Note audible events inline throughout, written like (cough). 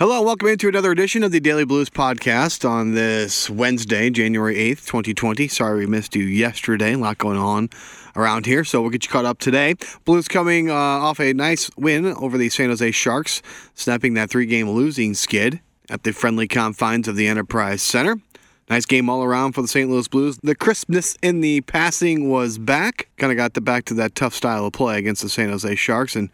Hello, welcome into another edition of the Daily Blues podcast on this Wednesday, January 8th, 2020. Sorry we missed you yesterday. A lot going on around here, so we'll get you caught up today. Blues coming uh, off a nice win over the San Jose Sharks, snapping that three game losing skid at the friendly confines of the Enterprise Center. Nice game all around for the St. Louis Blues. The crispness in the passing was back. Kind of got the back to that tough style of play against the San Jose Sharks, and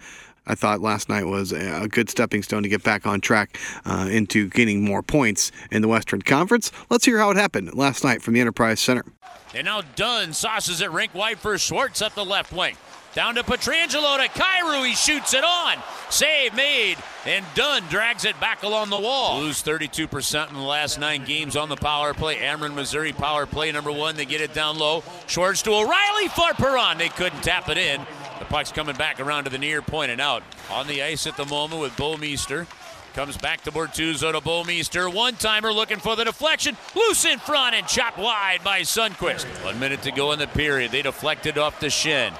I thought last night was a good stepping stone to get back on track uh, into gaining more points in the Western Conference. Let's hear how it happened last night from the Enterprise Center. And now Dunn sauces it rink wide for Schwartz up the left wing. Down to Pietrangelo to Kyrou. He shoots it on. Save made. And Dunn drags it back along the wall. Blues 32% in the last nine games on the power play. Ameren, Missouri power play number one. They get it down low. Schwartz to O'Reilly for Perron. They couldn't tap it in. The puck's coming back around to the near point and out. On the ice at the moment with Bouwmeester. Comes back to Bortuzzo to Bouwmeester. One timer looking for the deflection. Loose in front and chopped wide by Sundqvist. One minute to go in the period. They deflected off to Schenn.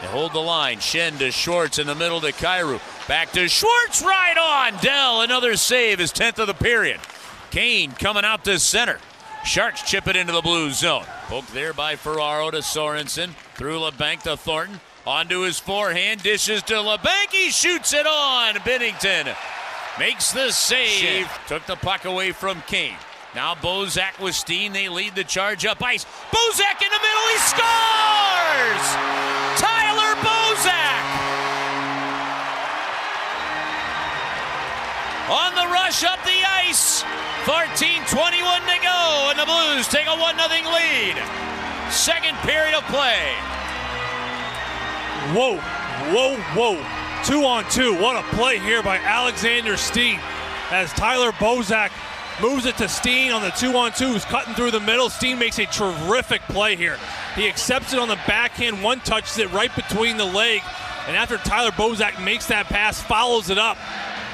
They hold the line. Schenn to Schwartz in the middle to Kyrou. Back to Schwartz right on. Dell, another save, his 10th of the period. Kane coming out to center. Sharks chip it into the blue zone. Poked there by Ferraro to Sorensen. Through Labanc to Thornton. Onto his forehand, dishes to Labanc. He shoots it on. Binnington makes the save. Took the puck away from Kane. Now Bozak with Steen. They lead the charge up ice. Bozak in the middle. He scores! Tyler Bozak! On the rush up the ice. 14 21 to go, and the Blues take a 1 0 lead. Second period of play. Whoa, whoa, whoa. Two on two. What a play here by Alexander Steen as Tyler Bozak moves it to Steen on the two on two, who's cutting through the middle. Steen makes a terrific play here. He accepts it on the backhand, one touches it right between the leg. And after Tyler Bozak makes that pass, follows it up.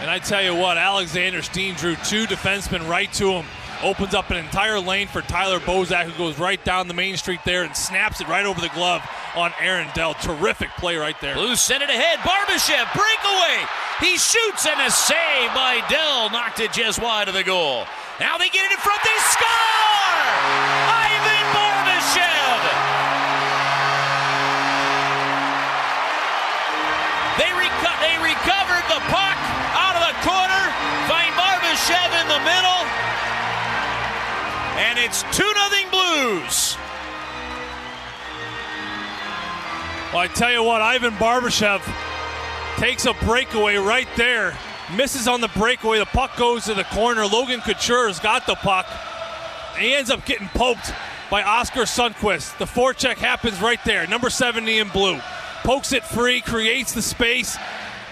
And I tell you what, Alexander Steen drew two defensemen right to him. Opens up an entire lane for Tyler Bozak, who goes right down the main street there and snaps it right over the glove on Aaron Dell. Terrific play right there. Blues send it ahead. Barbashev breakaway. He shoots and a save by Dell knocked it just wide of the goal. Now they get it in front. They score! Ivan Barbashev. They, reco- they recovered the puck out of the corner. Find Barbashev in the middle. And it's 2 0 Blues. Well, I tell you what, Ivan Barbashev takes a breakaway right there. Misses on the breakaway. The puck goes to the corner. Logan Couture's got the puck. He ends up getting poked by Oskar Sundqvist. The forecheck happens right there. Number 70 in blue. Pokes it free, creates the space,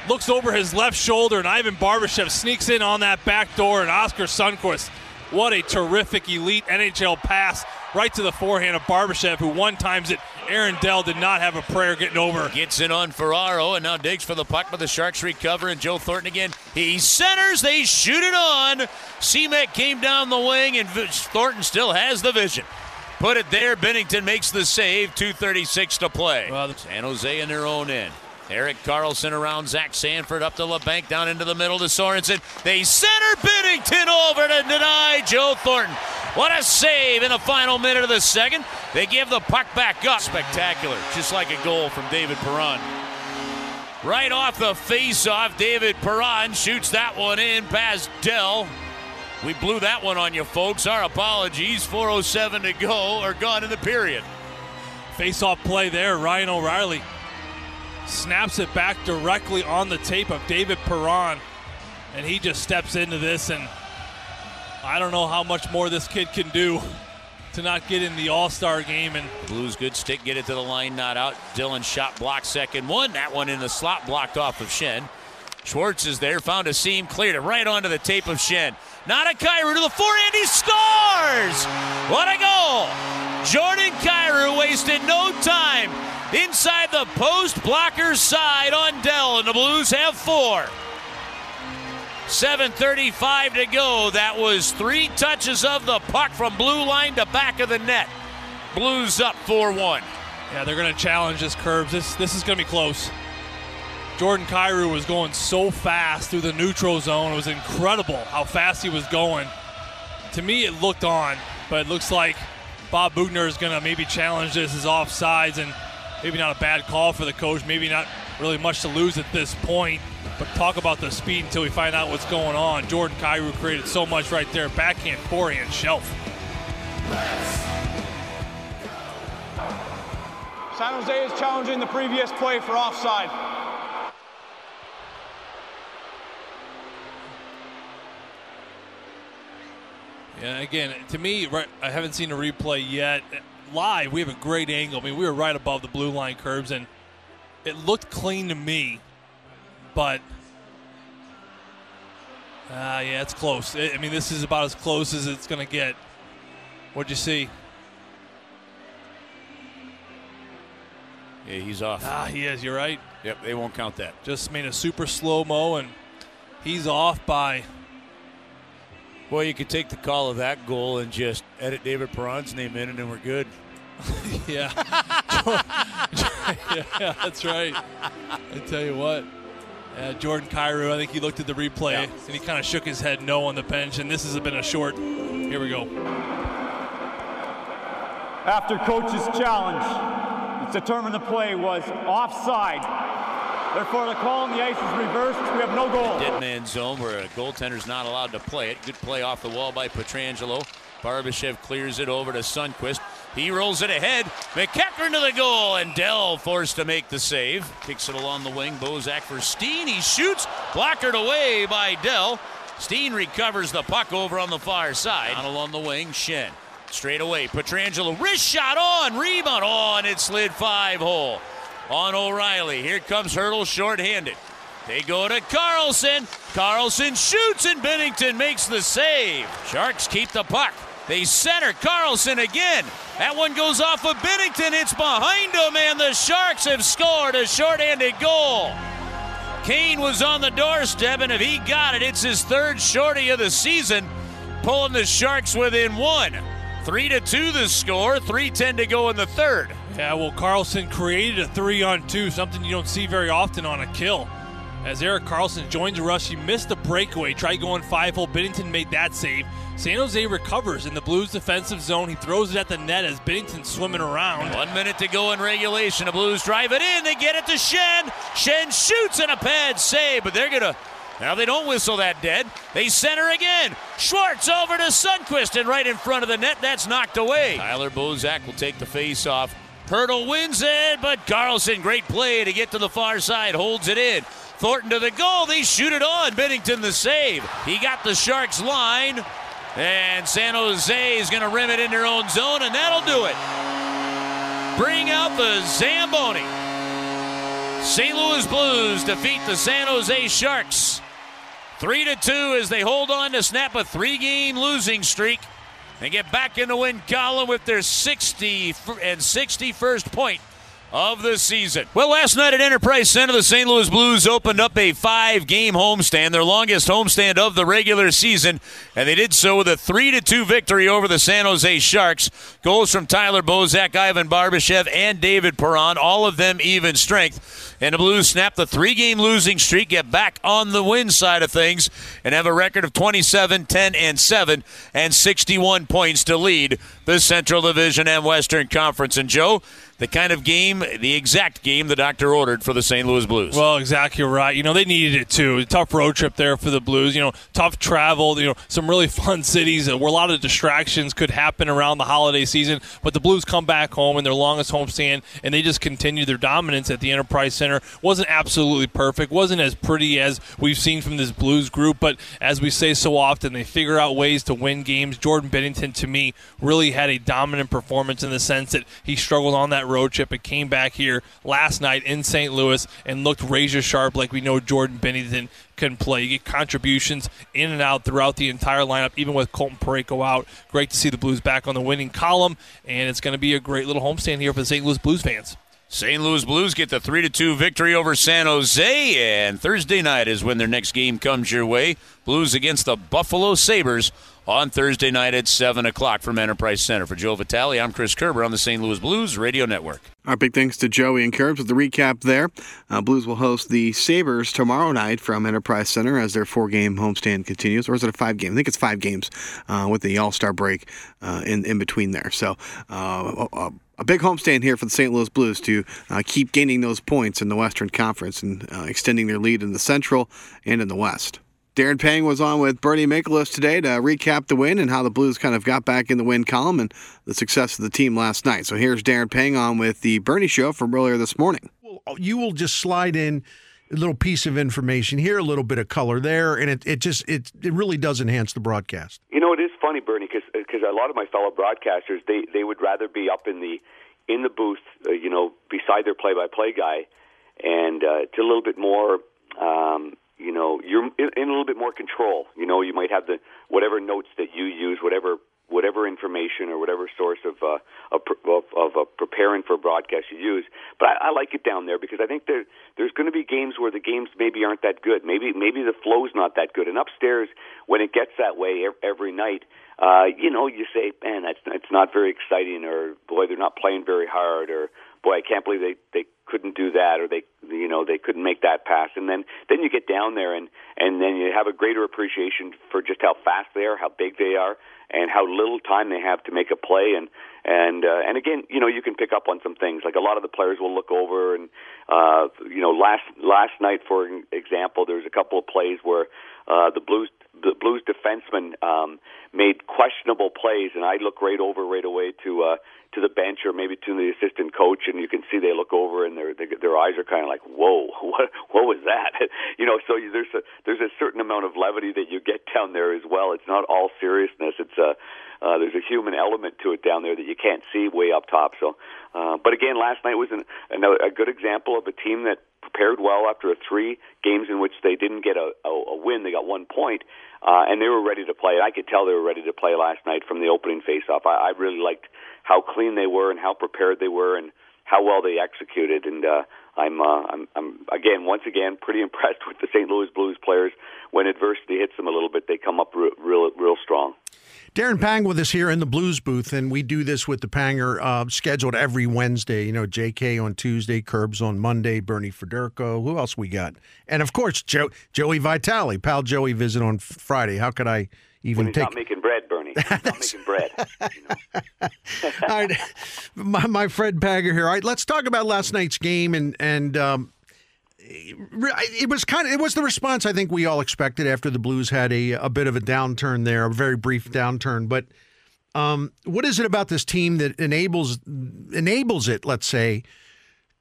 looks over his left shoulder, and Ivan Barbashev sneaks in on that back door, and Oskar Sundqvist. What a terrific elite NHL pass right to the forehand of Barbashev, who one times it. Aaron Dell did not have a prayer getting over. Gets in on Ferraro and now digs for the puck, but the Sharks recover. And Joe Thornton again. He centers. They shoot it on. Simek came down the wing, and Thornton still has the vision. Put it there. Binnington makes the save. 2.36 to play. Well, San Jose in their own end. Erik Karlsson around Zach Sanford up to Labanc down into the middle to Sorensen. They center Binnington over to deny Joe Thornton. What a save in the final minute of the second. They give the puck back up. Spectacular, just like a goal from David Perron. Right off the face-off, David Perron shoots that one in past Dell. We blew that one on you, folks. Our apologies. 4.07 to go, or gone in the period. Face-off play there, Ryan O'Reilly snaps it back directly on the tape of David Perron. And he just steps into this, and I don't know how much more this kid can do to not get in the All Star game. And Blues good stick, get it to the line, not out. Dillon shot block second one. That one in the slot blocked off of Schenn. Schwartz is there, found a seam, cleared it right onto the tape of Schenn. Not a Kyrou to the forehand, he scores! What a goal! Jordan Kyrou wasted no time inside the post blocker's side on Dell, and the Blues have four. 7.35 to go. That was three touches of the puck from blue line to back of the net. Blues up 4 1. Yeah, they're going to challenge this Curbs. This, this is going to be close. Jordan Kyrou was going so fast through the neutral zone. It was incredible how fast he was going. To me, it looked on, but it looks like Bob Boughner is going to maybe challenge this as offsides and maybe not a bad call for the coach. Maybe not really much to lose at this point. But talk about the speed until we find out what's going on. Jordan Kyrou created so much right there. Backhand, forehand, shelf. San Jose is challenging the previous play for offside. Yeah, again, to me, right, I haven't seen a replay yet. Live, we have a great angle. I mean, we were right above the blue line curbs, and it looked clean to me. But, uh, yeah, it's close. I mean, this is about as close as it's going to get. What'd you see? Yeah, he's off. Ah, he is. You're right. Yep, they won't count that. Just made a super slow mo, and he's off by. Well, you could take the call of that goal and just edit David Perron's name in, and then we're good. (laughs) yeah. (laughs) yeah, that's right. I tell you what. Uh, Jordan Kyrou, I think he looked at the replay Yeah. and he kind of shook his head no on the bench, and this has been a short. Here we go. After coach's challenge, it's determined the play was offside. Therefore, the call on the ice is reversed. We have no goal. Dead man zone where a goaltender's not allowed to play it. Good play off the wall by Pietrangelo. Barbashev clears it over to Sundqvist. He rolls it ahead. MacEachern to the goal, and Dell forced to make the save. Kicks it along the wing. Bozak for Steen. He shoots. Blockered away by Dell. Steen recovers the puck over on the far side. Down along the wing, Schenn. Straight away, Pietrangelo. Wrist shot on. Rebound. Oh, and it slid five hole on O'Reilly. Here comes Hertl shorthanded. They go to Karlsson. Karlsson shoots and Binnington makes the save. Sharks keep the puck. They center Karlsson again. That one goes off of Binnington. It's behind him, and the Sharks have scored a shorthanded goal. Kane was on the doorstep, and if he got it, it's his third shorty of the season, pulling the Sharks within one. Three to two the score. Three ten to go in the third. Yeah, well, Karlsson created a three on two, something you don't see very often on a kill. As Erik Karlsson joins the rush, he missed a breakaway, tried going five hole. Binnington made that save. San Jose recovers in the Blues defensive zone. He throws it at the net as Binnington's swimming around. One minute to go in regulation. The Blues drive it in. They get it to Schenn. Schenn shoots and a pad save, but they're going to. Now they don't whistle that dead. They center again. Schwartz over to Sundqvist and right in front of the net. That's knocked away. Tyler Bozak will take the face off. Hertl wins it, but Karlsson, great play to get to the far side, holds it in. Thornton to the goal. They shoot it on. Binnington the save. He got the Sharks line. And San Jose is going to rim it in their own zone, and that'll do it. Bring out the Zamboni. St. Louis Blues defeat the San Jose Sharks. 3 to 2 as they hold on to snap a three game losing streak and get back in the win column with their 60 and 61st point of the season. Well, last night at Enterprise Center, the St. Louis Blues opened up a five game homestand, their longest homestand of the regular season, and they did so with a 3 2 victory over the San Jose Sharks. Goals from Tyler Bozak, Ivan Barbashev, and David Perron, all of them even strength. And the Blues snap the three game losing streak, get back on the win side of things, and have a record of 27, 10, and 7, and 61 points to lead the Central Division and Western Conference. And Joe, the kind of game, the exact game the doctor ordered for the St. Louis Blues. Well, exactly right. You know, they needed it too. Tough road trip there for the Blues. You know, tough travel, you know, some really (laughs) fun cities where a lot of distractions could happen around the holiday season. But the Blues come back home in their longest homestand and they just continue their dominance at the Enterprise Center. Wasn't absolutely perfect, wasn't as pretty as we've seen from this Blues group, but as we say so often, they figure out ways to win games. Jordan Binnington, to me, really had a dominant performance in the sense that he struggled on that road trip and came back here last night in St. Louis and looked razor sharp like we know Jordan Binnington can play. You get contributions in and out throughout the entire lineup, even with Colton Parayko out. Great to see the Blues back on the winning column, and it's going to be a great little homestand here for the St. Louis Blues fans. St. Louis Blues get the 3 2 victory over San Jose, and Thursday night is when their next game comes your way. Blues against the Buffalo Sabres on Thursday night at 7 o'clock from Enterprise Center. For Joe Vitale, I'm Chris Kerber on the St. Louis Blues Radio Network. Our big thanks to Joey and Curbs with the recap there. Uh, Blues will host the Sabres tomorrow night from Enterprise Center as their four game homestand continues. Or is it a five game? I think it's five games uh, with the All Star break uh, in, in between there. So, uh, a, big homestand here for the St. Louis Blues to uh, keep gaining those points in the Western Conference and uh, extending their lead in the Central and in the West. Darren Pang was on with Bernie Miklasz today to recap the win and how the Blues kind of got back in the win column and the success of the team last night. So here's Darren Pang on with the Bernie Show from earlier this morning. You will just slide in a little piece of information here, a little bit of color there, and it, it just it it really does enhance the broadcast. You know, it is funny, Bernie, because a lot of my fellow broadcasters they they would rather be up in the in the booth, uh, you know, beside their play-by-play guy, and uh, to a little bit more. Um, you know you're in, in a little bit more control. You know, you might have the whatever notes that you use, whatever whatever information or whatever source of uh, of, of, uh, preparing for broadcast you use. But I, I like it down there because I think there there's going to be games where the games maybe aren't that good. Maybe maybe the flow's not that good. And upstairs, when it gets that way every night, uh, you know, you say, man, that's it's not very exciting, or boy, they're not playing very hard, or boy, I can't believe they they couldn't do that, or they you know they couldn't make that pass. And then then you get down there, and and then you have a greater appreciation for just how fast they are, how big they are, and how little time they have to make a play. And and uh, and again, you know, you can pick up on some things. Like a lot of the players will look over, and uh, you know, last last night, for example, there's a couple of plays where uh, the Blues the Blues defenseman um, made questionable plays, and I look right over right away to uh, to the bench or maybe to the assistant coach, and you can see they look over and their their eyes are kind of like, "Whoa, (laughs) what what was that?" (laughs) you know, so there's a there's a certain amount of levity that you get down there as well. It's not all seriousness. It's a uh, there's a human element to it down there that you can't see way up top. So, uh, but again, last night was an, another, a good example of a team that prepared well after three games in which they didn't get a, a, a win. They got one point, uh, and they were ready to play. I could tell they were ready to play last night from the opening faceoff. I, I really liked how clean they were and how prepared they were and how well they executed. And uh, I'm, uh, I'm, I'm again, once again, pretty (laughs) impressed with the St. Louis Blues players. When adversity hits them a little bit, they come up real, real, real strong. Darren Pang with us here in the Blues booth, and we do this with the Panger uh, scheduled every Wednesday. You know, JK on Tuesday, Curbs on Monday, Bernie Federko. Who else we got? And of course, Joe, Joey Vitale, pal Joey, visit on Friday. How could I even when he's take? Not making bread, Bernie. (laughs) He's not making bread. You know? (laughs) All right, my, my friend Panger here. All right, let's talk about last night's game and and. Um, it was kind of it was the response I think we all expected after the Blues had a a bit of a downturn there, a very brief downturn. But um, what is it about this team that enables enables it? Let's say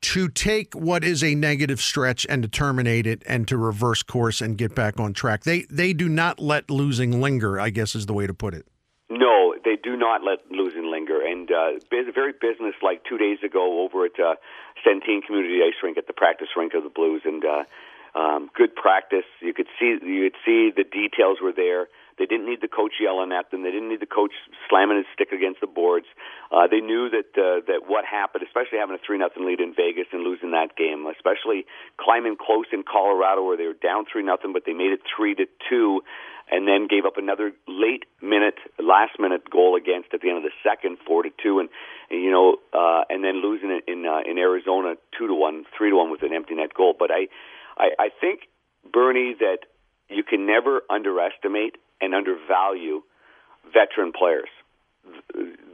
to take what is a negative stretch and to terminate it and to reverse course and get back on track. They they do not let losing linger. I guess is the way to put it. No, they do not let losing linger. And uh, very business like two days ago over at uh, Centene Community Ice Rink at the practice rink of the Blues, and uh, um, good practice. You could see you could see the details were there. They didn't need the coach yelling at them. They didn't need the coach slamming his stick against the boards. Uh, they knew that uh, that what happened, especially having a three nothing lead in Vegas and losing that game, especially climbing close in Colorado where they were down three nothing, but they made it three to two and then gave up another late minute, last minute goal against at the end of the second, four to two, and, you know, uh, and then losing it in uh, in Arizona two to one, three to one with an empty net goal. But I, I, I think Bernie that you can never underestimate and undervalue veteran players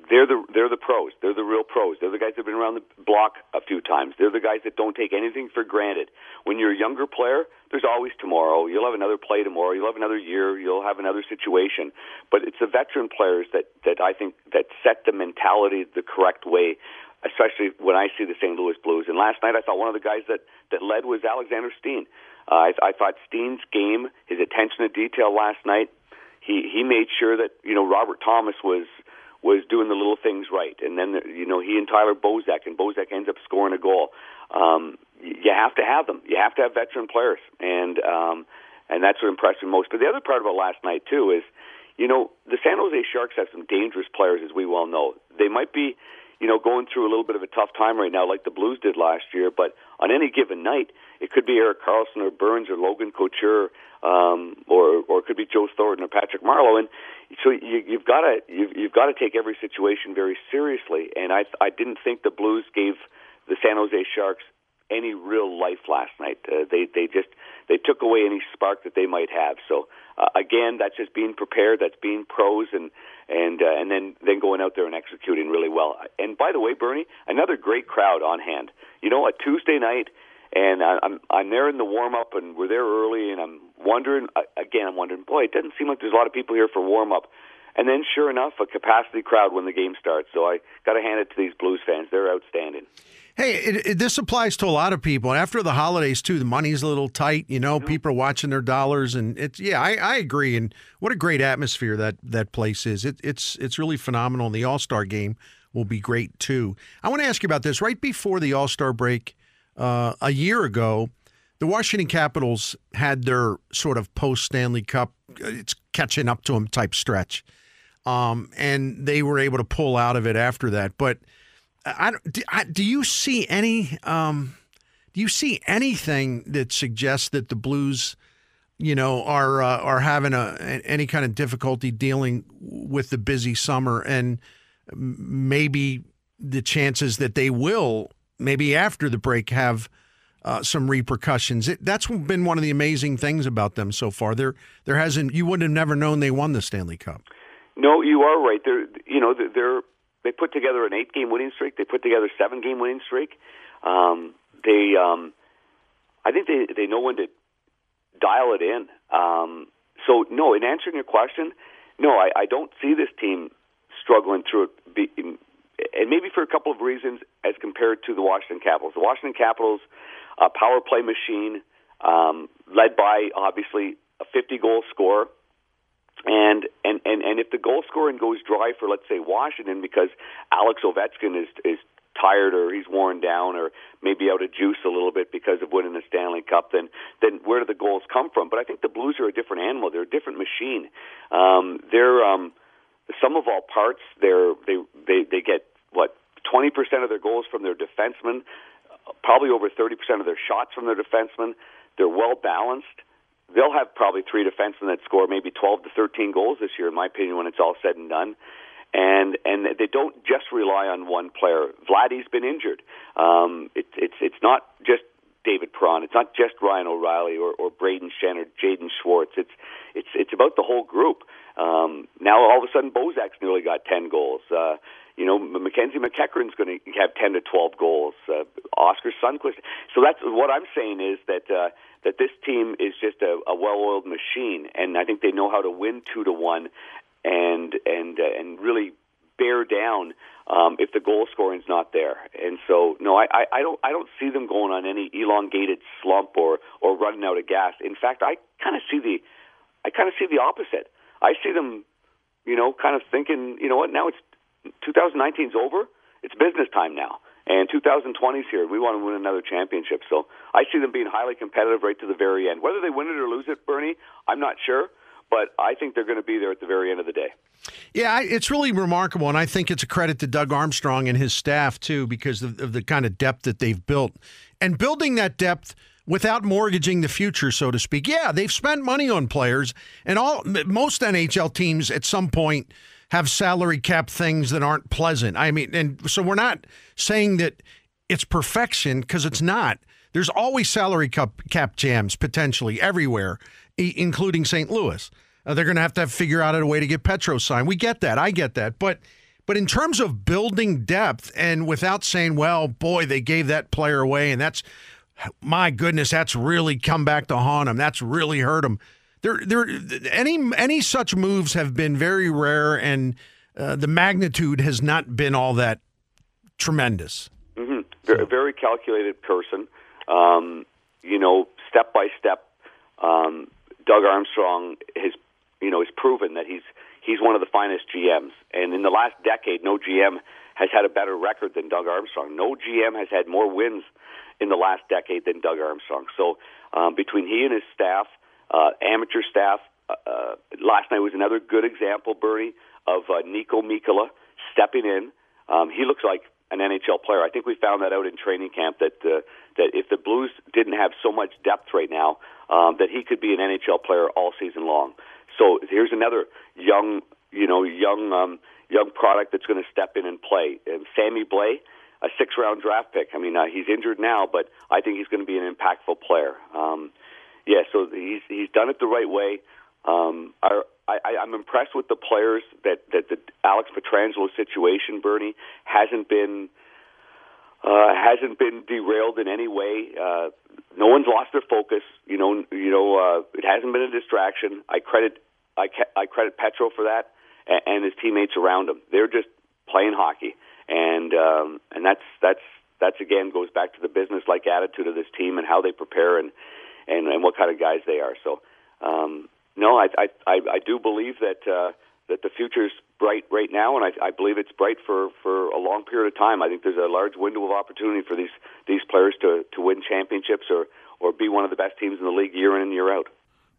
they're the they're the pros. They're the real pros. They're the guys that've been around the block a few times. They're the guys that don't take anything for granted. When you're a younger player, there's always tomorrow. You'll have another play tomorrow. You'll have another year. You'll have another situation. But it's the veteran players that that I think that set the mentality the correct way. Especially when I see the St. Louis Blues. And last night, I thought one of the guys that that led was Alexander Steen. Uh, I, I thought Steen's game, his attention to detail last night, he he made sure that you know Robert Thomas was was doing the little things right. And then, you know, he and Tyler Bozak, and Bozak ends up scoring a goal. Um, you have to have them. You have to have veteran players, and um, and that's what impressed me most. But the other part about last night too is, you know, the San Jose Sharks have some dangerous players, as we well know. They might be, you know, going through a little bit of a tough time right now, like the Blues did last year. But on any given night, it could be Erik Karlsson or Burns or Logan Couture, um, or or it could be Joe Thornton or Patrick Marleau. And so you, you've got to you've, you've got to take every situation very seriously. And I I didn't think the Blues gave the San Jose Sharks any real life last night. Uh, they they just they took away any spark that they might have. So uh, again, that's just being prepared. That's being pros and and uh, and then then going out there and executing really well. And by the way, Bernie, another great crowd on hand. You know, a Tuesday night, and I, I'm I'm there in the warm up, and we're there early, and I'm wondering uh, again. I'm wondering, boy, it doesn't seem like there's a lot of people here for warm up. And then, sure enough, a capacity crowd when the game starts. So I got to hand it to these Blues fans; they're outstanding. Hey, it, it, this applies to a lot of people. And after the holidays too, the money's a little tight. You know, people are watching their dollars, and it's yeah, I, I agree. And what a great atmosphere that that place is. It, it's it's really phenomenal. And the All Star game will be great too. I want to ask you about this. Right before the All Star break, uh, a year ago, the Washington Capitals had their sort of post Stanley Cup, it's catching up to them type stretch, um, and they were able to pull out of it after that, but. I, do, I, do you see any um, do you see anything that suggests that the Blues, you know, are uh, are having a any kind of difficulty dealing with the busy summer and maybe the chances that they will maybe after the break have uh, some repercussions. It, that's been one of the amazing things about them so far. There there hasn't you would have never known they won the Stanley Cup. No, you are right. They're you know they're they put together an eight game winning streak. They put together a seven game winning streak. Um, they, um, I think they they know when to dial it in. Um, so no, in answering your question, no, I, I don't see this team struggling through it. And maybe for a couple of reasons as compared to the Washington Capitals. The Washington Capitals, a power play machine, um, led by obviously a 50 goal scorer and, and, and, and if the goal scoring goes dry for, let's say, Washington because Alex Ovechkin is, is tired or he's worn down or maybe out of juice a little bit because of winning the Stanley Cup, then then where do the goals come from? But I think the Blues are a different animal. They're a different machine. Um, they're um, sum of all parts. They're they they they get what twenty percent of their goals from their defensemen, probably over thirty percent of their shots from their defensemen. They're well balanced they'll have probably three defensemen that score maybe 12 to 13 goals this year, in my opinion, when it's all said and done. And and they don't just rely on one player. Vladdy's been injured. Um, it, it's it's not just David Perron. It's not just Ryan O'Reilly or, or Brayden Schenn or Jaden Schwartz. It's it's it's about the whole group. Um, now all of a sudden Bozak's nearly got ten goals. Uh, you know, Mackenzie MacEachern's going to have ten to twelve goals. Uh, Oskar Sundqvist. So that's what I'm saying is that uh, that this team is just a, a well-oiled machine, and I think they know how to win two to one, and and uh, and really bear down um, if the goal scoring's not there. And so, no, I, I, I don't I don't see them going on any elongated slump or or running out of gas. In fact, I kind of see the I kind of see the opposite. I see them, you know, kind of thinking, you know what? Now it's 2019's over. It's business time now. And 2020 is here. We want to win another championship. So I see them being highly competitive right to the very end. Whether they win it or lose it, Bernie, I'm not sure. But I think they're going to be there at the very end of the day. Yeah, it's really remarkable. And I think it's a credit to Doug Armstrong and his staff, too, because of, of the kind of depth that they've built. And building that depth without mortgaging the future, so to speak. Yeah, they've spent money on players, and all most NHL teams at some point – have salary cap things that aren't pleasant. I mean, and so we're not saying that it's perfection because it's not. There's always salary cap, cap jams potentially everywhere, including St. Louis. Uh, they're going to have to figure out a way to get Petro signed. We get that. I get that. But but in terms of building depth and without saying, well, boy, they gave that player away and that's my goodness, that's really come back to haunt them. That's really hurt them there, there, any any such moves have been very rare, and uh, the magnitude has not been all that tremendous. Mm-hmm. Very, very calculated person. Um, you know, step by step. Um, Doug Armstrong has, you know, has proven that he's he's one of the finest GMs, and in the last decade, no GM has had a better record than Doug Armstrong. No GM has had more wins in the last decade than Doug Armstrong. So um, between he and his staff uh, amateur staff. Uh, uh, last night was another good example, Bernie, of uh, Niko Mikkola stepping in. Um, he looks like an NHL player. I think we found that out in training camp that uh, that if the Blues didn't have so much depth right now, um, that he could be an NHL player all season long. So here's another young you know, young um, young product that's going to step in and play. And Sammy Blais, a six round draft pick. I mean, uh, he's injured now, but I think he's going to be an impactful player. Um, yeah, so he's he's done it the right way. Um, our, I, I'm impressed with the players that that the Alex Pietrangelo situation, Bernie, hasn't been uh, hasn't been derailed in any way. Uh, no one's lost their focus. You know, you know, uh, it hasn't been a distraction. I credit I, ca- I credit Petro for that and, and his teammates around him. They're just playing hockey, and um, and that's that's that's again goes back to the business like attitude of this team and how they prepare and and and what kind of guys they are. So um, no, I I I, do believe that. Uh, that the future's bright right now, and I, I believe it's bright for, for a long period of time. I think there's a large window of opportunity for these these players to, to win championships or, or be one of the best teams in the league year in and year out.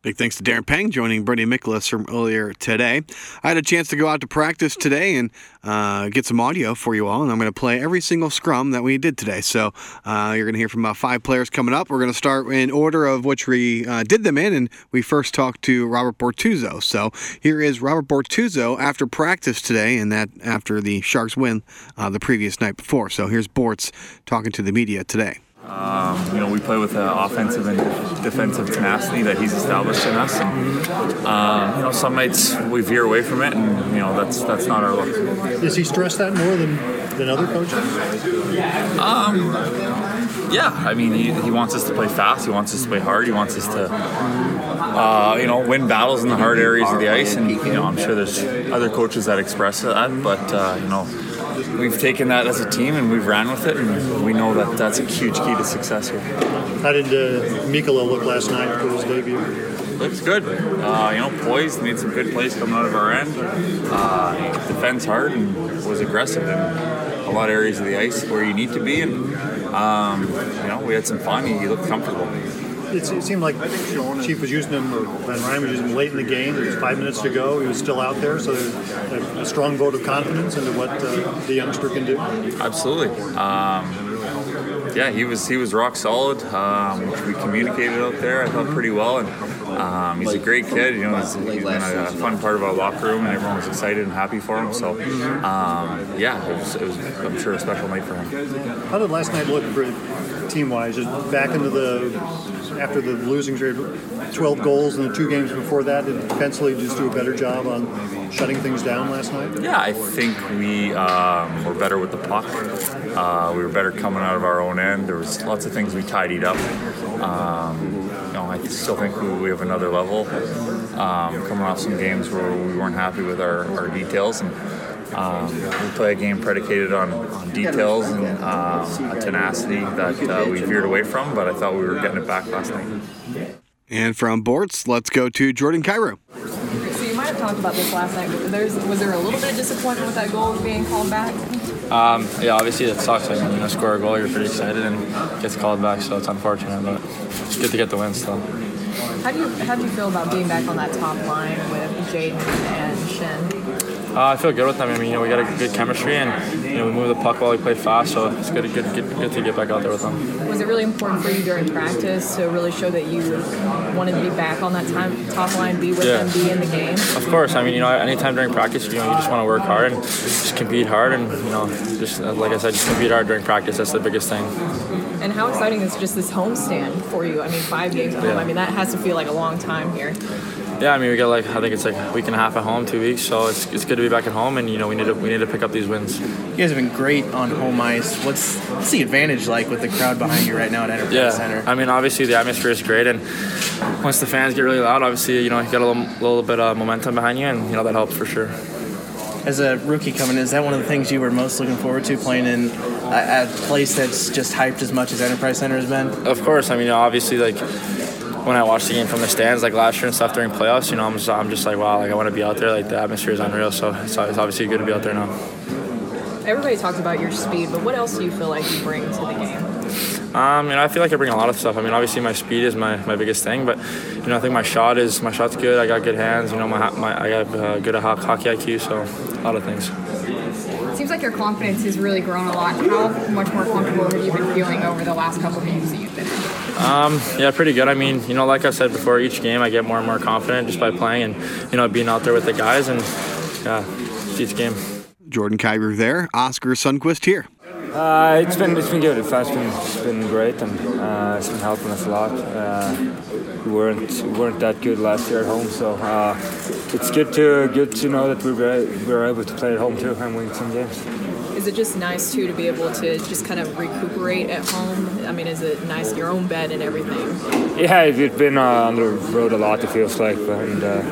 Big thanks to Darren Pang joining Bernie Miklasz from earlier today. I had a chance to go out to practice today and uh, get some audio for you all, and I'm going to play every single scrum that we did today. So uh, you're going to hear from uh, five players coming up. We're going to start in order of which we uh, did them in, and we first talked to Robert Bortuzzo. So here is Robert Bortuzzo after practice today, and that after the Sharks win uh, the previous night before. So here's Bortz talking to the media today. Um, you know, we play with an offensive and defensive tenacity that he's established in us. And, um, you know, some nights we veer away from it, and you know that's that's not our look. Does he stress that more than than other coaches? Um, yeah, I mean, he, he wants us to play fast. He wants us to play hard. He wants us to, uh, you know, win battles in the hard areas of the ice. And you know, I'm sure there's other coaches that express that, but uh, you know we've taken that as a team and we've ran with it, and we know that that's a huge key to success here. How did uh, Mikkola look last night for his debut? Looks good. Uh, you know, poised, made some good plays coming out of our end. Uh, defends hard and was aggressive in a lot of areas of the ice where you need to be. And um, you know, we had some fun. He looked comfortable it, it seemed like Chief was using him, or Van Ryn was using him late in the game. There was five minutes to go. He was still out there, so a, a strong vote of confidence into what uh, the youngster can do. Absolutely. Um, yeah, he was he was rock solid. Um, we communicated out there, I thought, pretty well, and um, he's a great kid. You know, he's, he's been a, a, fun part of our locker room, and everyone was excited and happy for him. So, um, yeah, it was, it was, I'm sure, a special night for him. How did last night look for team-wise? Just back into the after the losing streak, 12 goals in the two games before that. Did defensively just do a better job on shutting things down last night? Yeah, I think we um, were better with the puck. Uh, we were better coming out of our own end. There was lots of things we tidied up. Um, you know, I still think we, we have another level um, coming off some games where we weren't happy with our, our details and. Um, we play a game predicated on, on details and um, a tenacity that uh, we veered away from, but I thought we were getting it back last night. And from Bortz, let's go to Jordan Kyrou. So you might have talked about this last night, but there's, was there a little bit of disappointment with that goal being called back? Um, yeah, obviously it sucks. Like, when you know, score a goal, you're pretty excited, and gets called back, so it's unfortunate, but it's good to get the win still. How do you how do you feel about being back on that top line with Jaden and Schenn? Uh, I feel good with them. I mean, you know, we got a good chemistry, and you know, we move the puck while we play fast. So it's good, good, good, good to get back out there with them. Was it really important for you during practice to really show that you wanted to be back on that time, top line, be with yeah. them, be in the game? Of course. I mean, you know, anytime during practice, you know, you just want to work hard and just compete hard, and you know, just like I said, just compete hard during practice. That's the biggest thing. And how exciting is just this homestand for you? I mean, five games at home. Yeah. I mean, that has to feel like a long time here. Yeah, I mean we got like I think it's like a week and a half at home, two weeks, so it's, it's good to be back at home, and you know we need to we need to pick up these wins. You guys have been great on home ice. What's what's the advantage like with the crowd behind you right now at Enterprise yeah, Center? I mean obviously the atmosphere is great, and once the fans get really loud, obviously you know you got a little, little bit of momentum behind you, and you know that helps for sure. As a rookie coming in, is that one of the things you were most looking forward to playing in a, a place that's just hyped as much as Enterprise Center has been? Of course, I mean obviously like when I watch the game from the stands, like last year and stuff during playoffs, you know, I'm just, I'm just like, wow, like I want to be out there. Like the atmosphere is unreal. So it's, it's obviously good to be out there now. Everybody talks about your speed, but what else do you feel like you bring to the game? Um, you know, I feel like I bring a lot of stuff. I mean, obviously my speed is my, my biggest thing, but you know, I think my shot is my shot's good. I got good hands. You know, my, my I got uh, good hockey IQ, so a lot of things. It seems like your confidence has really grown a lot. How much more comfortable have you been feeling over the last couple of games that you've been in? Um, yeah, pretty good. I mean, you know, like I said before, each game I get more and more confident just by playing and you know being out there with the guys, and yeah, each game. Jordan Kyrou there. Oskar Sundqvist here. Uh, it's been it's been good. It's been it's been great, and uh, it's been helping us a lot. Uh, we weren't we weren't that good last year at home, so uh, it's good to good to know that we were we were able to play at home too and win some games. Is it just nice too to be able to just kind of recuperate at home? I mean, is it nice your own bed and everything? Yeah, we've been uh, on the road a lot. It feels like, and uh,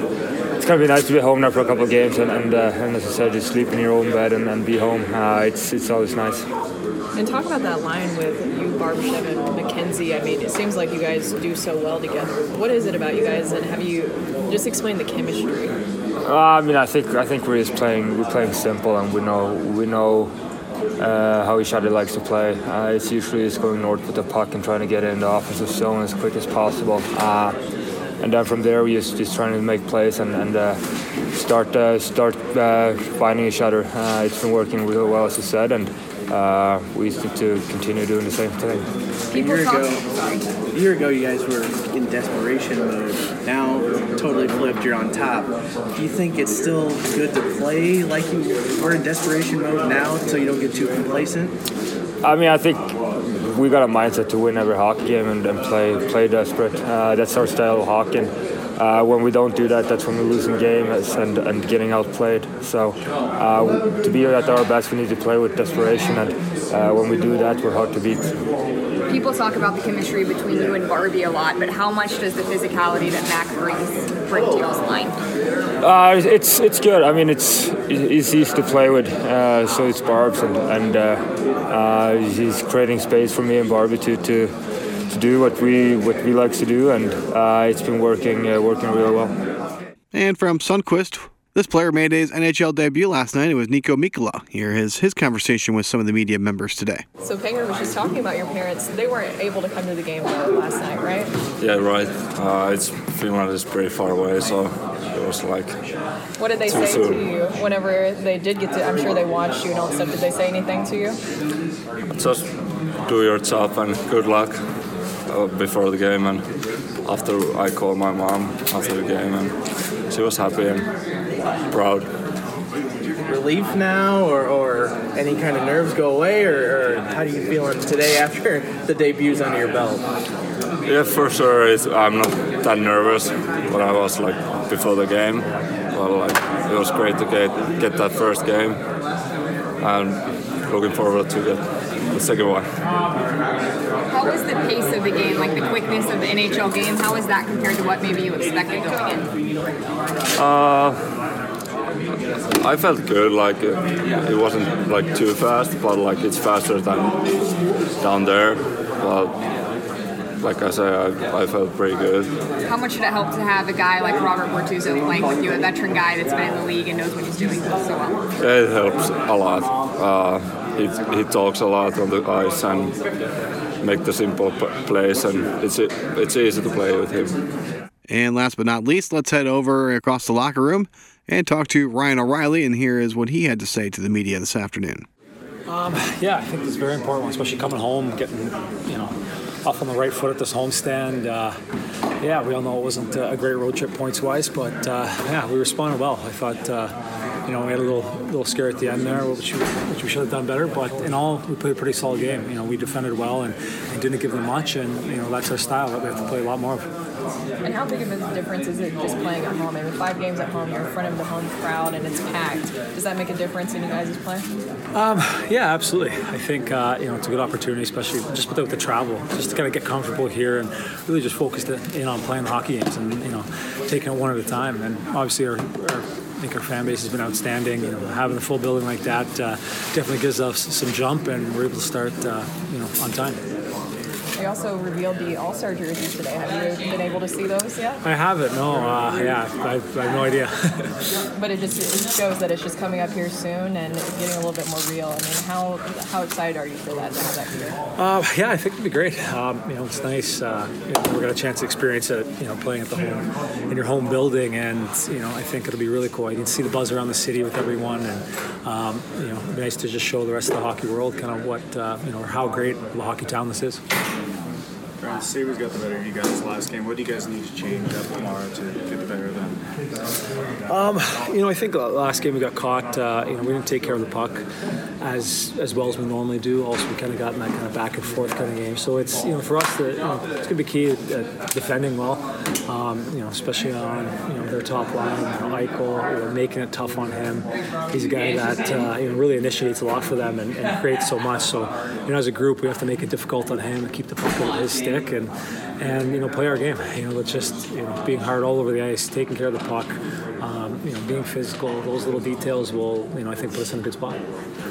it's gonna be nice to be home now for a couple of games, and and, uh, and as I said, just sleep in your own bed and, and be home. Uh, it's it's always nice. And talk about that line with you, Barbashev, and Mackenzie. I mean, it seems like you guys do so well together. What is it about you guys, and have you just explained the chemistry? Uh, I mean, I think I think we're just playing we're playing simple, and we know we know uh, how each other likes to play. Uh, it's usually just going north with the puck and trying to get in the offensive zone as quick as possible. Uh, and then from there, we just just trying to make plays and, and uh, start uh, start finding each other. It's been working really well, as I said, and uh, we need to continue doing the same thing. A year ago, a year ago, you guys were in desperation mode. Now, totally flipped. You're on top. Do you think it's still good to play like you were in desperation mode now, so you don't get too complacent? I mean, I think we got a mindset to win every hockey game and, and play play desperate. Uh, that's our style of hockey. And, uh, when we don't do that, that's when we lose in games and, and getting outplayed. So uh, to be at our best, we need to play with desperation, and uh, when we do that, we're hard to beat. People talk about the chemistry between you and Barbie a lot, but how much does the physicality that Mac brings bring to y'all's line? Uh, it's it's good. I mean, it's it's easy to play with. Uh, so it's Barb's, and, and uh, uh, he's creating space for me and Barbie to, to to do what we what we like to do, and uh, it's been working uh, working really well. And from Sundqvist, this player made his NHL debut last night. It was Niko Mikkola. Here is his conversation with some of the media members today. So Panger was just talking about your parents. They weren't able to come to the game last night, right? Yeah, right. Uh, it's Finland is pretty far away, so it was like. What did they too say soon. to you whenever they did get to? I'm sure they watched you and all that stuff. Did they say anything to you? Just do your job and good luck Uh, before the game. And after I called my mom after the game, and she was happy and proud. Relief now, or, or any kind of nerves go away, or, or how are you feeling today (laughs) after the debut's under your belt? Yeah, for sure. It's, I'm not that nervous, but I was like before the game. Well, like it was great to get get that first game, and looking forward to get the second one. How was the pace of the game, like the quickness of the NHL game? How was that compared to what maybe you expected going in? Uh, I felt good. Like it, it wasn't like too fast, but like it's faster than down there. But like I say, I, I felt pretty good. How much did it help to have a guy like Robert Bortuzzo playing with you, a veteran guy that's been in the league and knows what he's doing so well? It helps a lot. Uh, he, he talks a lot on the ice and make the simple p- plays, and it's it's easy to play with him. And last but not least, let's head over across the locker room and talk to Ryan O'Reilly. And here is what he had to say to the media this afternoon. Um, yeah, I think it's very important, especially coming home, getting you know off on the right foot at this homestand. Uh, yeah, we all know it wasn't a great road trip points wise, but uh, yeah, we responded well. I thought uh, you know we had a little little scare at the end there, which we, which we should have done better. But in all, we played a pretty solid game. You know, we defended well and, and didn't give them much, and you know that's our style that we have to play a lot more of. And how big of a difference is it just playing at home? I mean, five games at home, you're in front of the home crowd and it's packed. Does that make a difference in you guys' play? Um, yeah, absolutely. I think uh, you know it's a good opportunity, especially just without the travel, just to kind of get comfortable here and really just focus in on playing the hockey games and you know taking it one at a time. And obviously, our, our I think our fan base has been outstanding. You know, having a full building like that uh, definitely gives us some jump, and we're able to start uh, you know on time. They also revealed the All Star jerseys today. Have you been able to see those yet? I haven't. No. Uh, yeah, I, I have no idea. (laughs) But it just it shows that it's just coming up here soon and it's getting a little bit more real. I mean, how how excited are you for that to have that here? Uh, yeah, I think it'd be great. Um, you know, it's nice. Uh, you know, we got a chance to experience it. You know, playing at the home in your home building, and you know, I think it'll be really cool. You can see the buzz around the city with everyone, and um, you know, it'd be nice to just show the rest of the hockey world kind of what uh, you know, or how great the hockey town this is. Brian, the Sabres got the better of you guys last game. What do you guys need to change up tomorrow to get the better of them? Um, you know, I think last game we got caught. Uh, you know, we didn't take care of the puck as as well as we normally do. Also, we kind of got in that kind of back and forth kind of game. So it's you know for us, the, you know, it's going to be key at defending well. Um, you know, especially on you know their top line. Know, Eichel, you know, making it tough on him. He's a guy that uh, you know really initiates a lot for them and, and creates so much. So you know, as a group, we have to make it difficult on him and keep the puck on his stick and and you know play our game. You know, it's just you know being hard all over the ice, taking care of the puck. Um, you know, being physical. Those little details will you know I think put us in a good spot.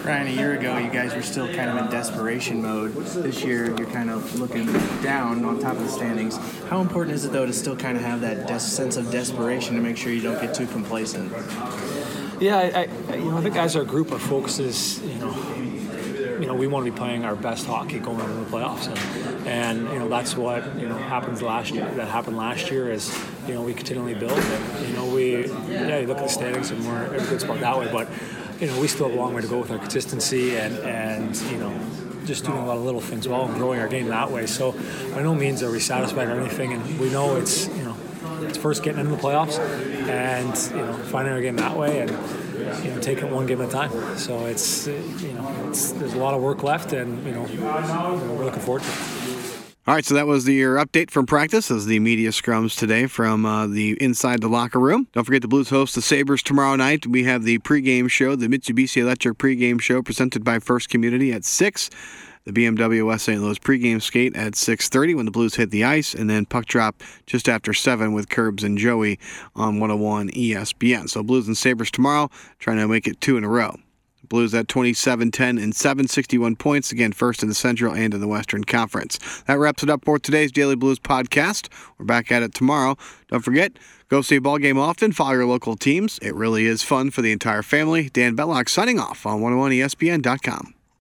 Ryan, a year ago, you guys were still kind of in desperation mode. This year, you're kind of looking down on top of the standings. How important is it, though, to still kind of have that des- sense of desperation to make sure you don't get too complacent? Yeah, I, I, you know, I think as our group, our focus is, you know, you know, we want to be playing our best hockey going into the playoffs, and, and you know that's what you know happens last year. That happened last year is you know we continually build, and you know we yeah you look at the standings and we're in a good spot that way, but you know we still have a long way to go with our consistency and and you know just doing a lot of little things well and growing our game that way. So by no means are we satisfied or anything, and we know it's you know it's first getting into the playoffs and you know finding our game that way and you know taking it one game at a time. So it's you know it's, there's a lot of work left, and you know we're looking forward to it. All right, so that was the your update from practice as the media scrums today from uh, the inside the locker room. Don't forget the Blues host the Sabres tomorrow night. We have the pregame show, the Mitsubishi Electric pregame show presented by First Community at 6. The BMW West St. Louis pregame skate at 6:30 when the Blues hit the ice, and then puck drop just after seven with Kerbs and Joey on 101 ESPN. So Blues and Sabres tomorrow, trying to make it two in a row. Blues at 27 10 and 761 points, again, first in the Central and in the Western Conference. That wraps it up for today's Daily Blues podcast. We're back at it tomorrow. Don't forget, go see a ball game often, follow your local teams. It really is fun for the entire family. Dan Belloc signing off on 101ESPN.com.